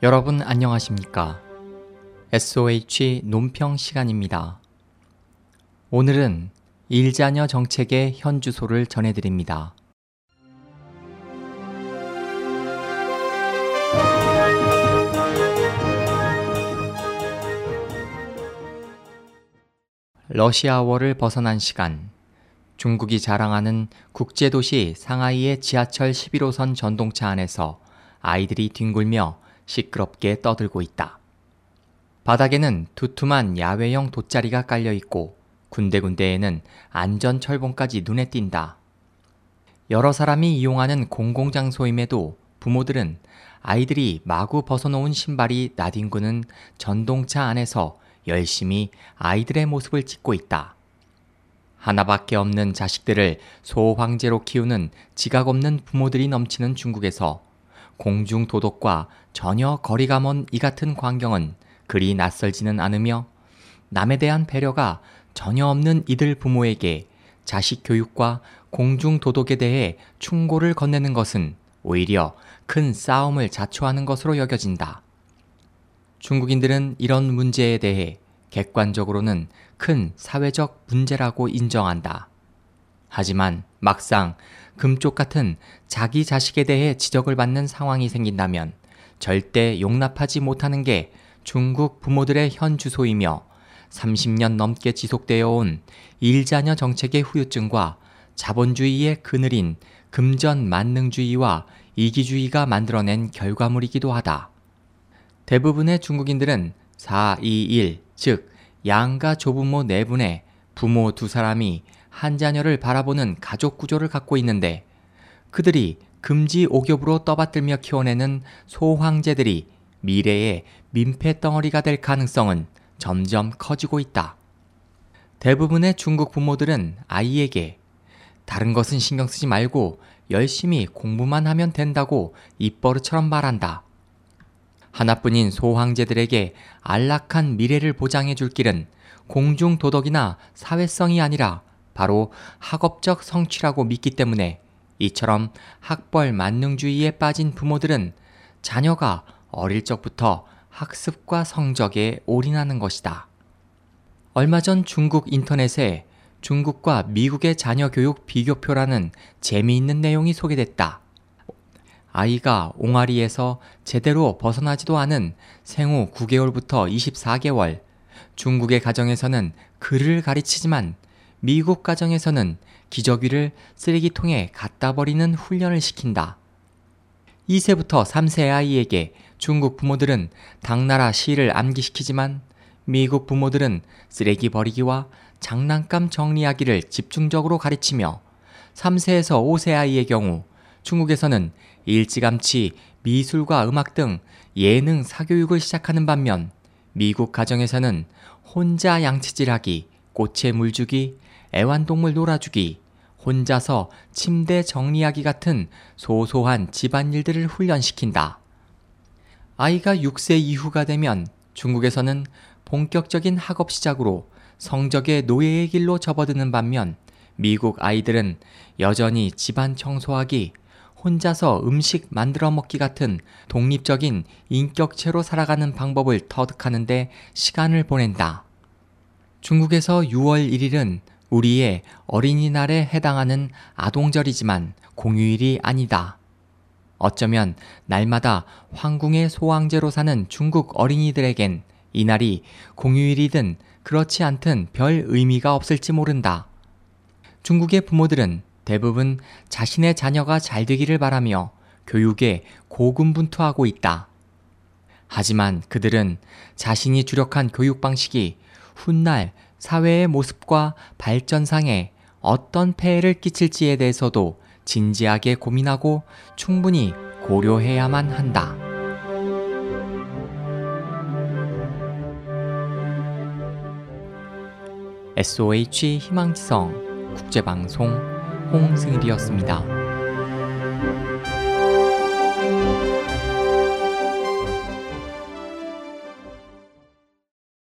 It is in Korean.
여러분 안녕하십니까? SOH 논평 시간입니다. 오늘은 일자녀 정책의 현 주소를 전해드립니다. 러시아워를 벗어난 시간. 중국이 자랑하는 국제도시 상하이의 지하철 11호선 전동차 안에서 아이들이 뒹굴며 시끄럽게 떠들고 있다. 바닥에는 두툼한 야외형 돗자리가 깔려 있고 군데군데에는 안전 철봉까지 눈에 띈다. 여러 사람이 이용하는 공공장소임에도 부모들은 아이들이 마구 벗어놓은 신발이 나뒹구는 전동차 안에서 열심히 아이들의 모습을 찍고 있다. 하나밖에 없는 자식들을 소황제로 키우는 지각 없는 부모들이 넘치는 중국에서 공중 도덕과 전혀 거리가 먼 이 같은 광경은 그리 낯설지는 않으며 남에 대한 배려가 전혀 없는 이들 부모에게 자식 교육과 공중 도덕에 대해 충고를 건네는 것은 오히려 큰 싸움을 자초하는 것으로 여겨진다. 중국인들은 이런 문제에 대해 객관적으로는 큰 사회적 문제라고 인정한다. 하지만 막상 금쪽 같은 자기 자식에 대해 지적을 받는 상황이 생긴다면 절대 용납하지 못하는 게 중국 부모들의 현 주소이며 30년 넘게 지속되어 온 일자녀 정책의 후유증과 자본주의의 그늘인 금전 만능주의와 이기주의가 만들어낸 결과물이기도 하다. 대부분의 중국인들은 421, 즉 양가 조부모 네 분의 부모 두 사람이 한 자녀를 바라보는 가족 구조를 갖고 있는데 그들이 금지 오겹으로 떠받들며 키워내는 소황제들이 미래의 민폐 덩어리가 될 가능성은 점점 커지고 있다. 대부분의 중국 부모들은 아이에게 다른 것은 신경 쓰지 말고 열심히 공부만 하면 된다고 입버릇처럼 말한다. 하나뿐인 소황제들에게 안락한 미래를 보장해 줄 길은 공중 도덕이나 사회성이 아니라 바로 학업적 성취라고 믿기 때문에 이처럼 학벌 만능주의에 빠진 부모들은 자녀가 어릴 적부터 학습과 성적에 올인하는 것이다. 얼마 전 중국 인터넷에 중국과 미국의 자녀 교육 비교표라는 재미있는 내용이 소개됐다. 아이가 옹알이에서 제대로 벗어나지도 않은 생후 9개월부터 24개월, 중국의 가정에서는 글을 가르치지만 미국 가정에서는 기저귀를 쓰레기통에 갖다 버리는 훈련을 시킨다. 2세부터 3세 아이에게 중국 부모들은 당나라 시를 암기시키지만 미국 부모들은 쓰레기 버리기와 장난감 정리하기를 집중적으로 가르치며 3세에서 5세 아이의 경우 중국에서는 일찌감치 미술과 음악 등 예능 사교육을 시작하는 반면 미국 가정에서는 혼자 양치질하기, 꽃에 물주기, 애완동물 놀아주기, 혼자서 침대 정리하기 같은 소소한 집안일들을 훈련시킨다. 아이가 6세 이후가 되면 중국에서는 본격적인 학업 시작으로 성적의 노예의 길로 접어드는 반면 미국 아이들은 여전히 집안 청소하기, 혼자서 음식 만들어 먹기 같은 독립적인 인격체로 살아가는 방법을 터득하는데 시간을 보낸다. 중국에서 6월 1일은 우리의 어린이날에 해당하는 아동절이지만 공휴일이 아니다. 어쩌면 날마다 황궁의 소왕제로 사는 중국 어린이들에겐 이날이 공휴일이든 그렇지 않든 별 의미가 없을지 모른다. 중국의 부모들은 대부분 자신의 자녀가 잘 되기를 바라며 교육에 고군분투하고 있다. 하지만 그들은 자신이 주력한 교육 방식이 훗날 사회의 모습과 발전상에 어떤 폐해를 끼칠지에 대해서도 진지하게 고민하고 충분히 고려해야만 한다. SOH 희망지성 국제방송 홍승일이었습니다.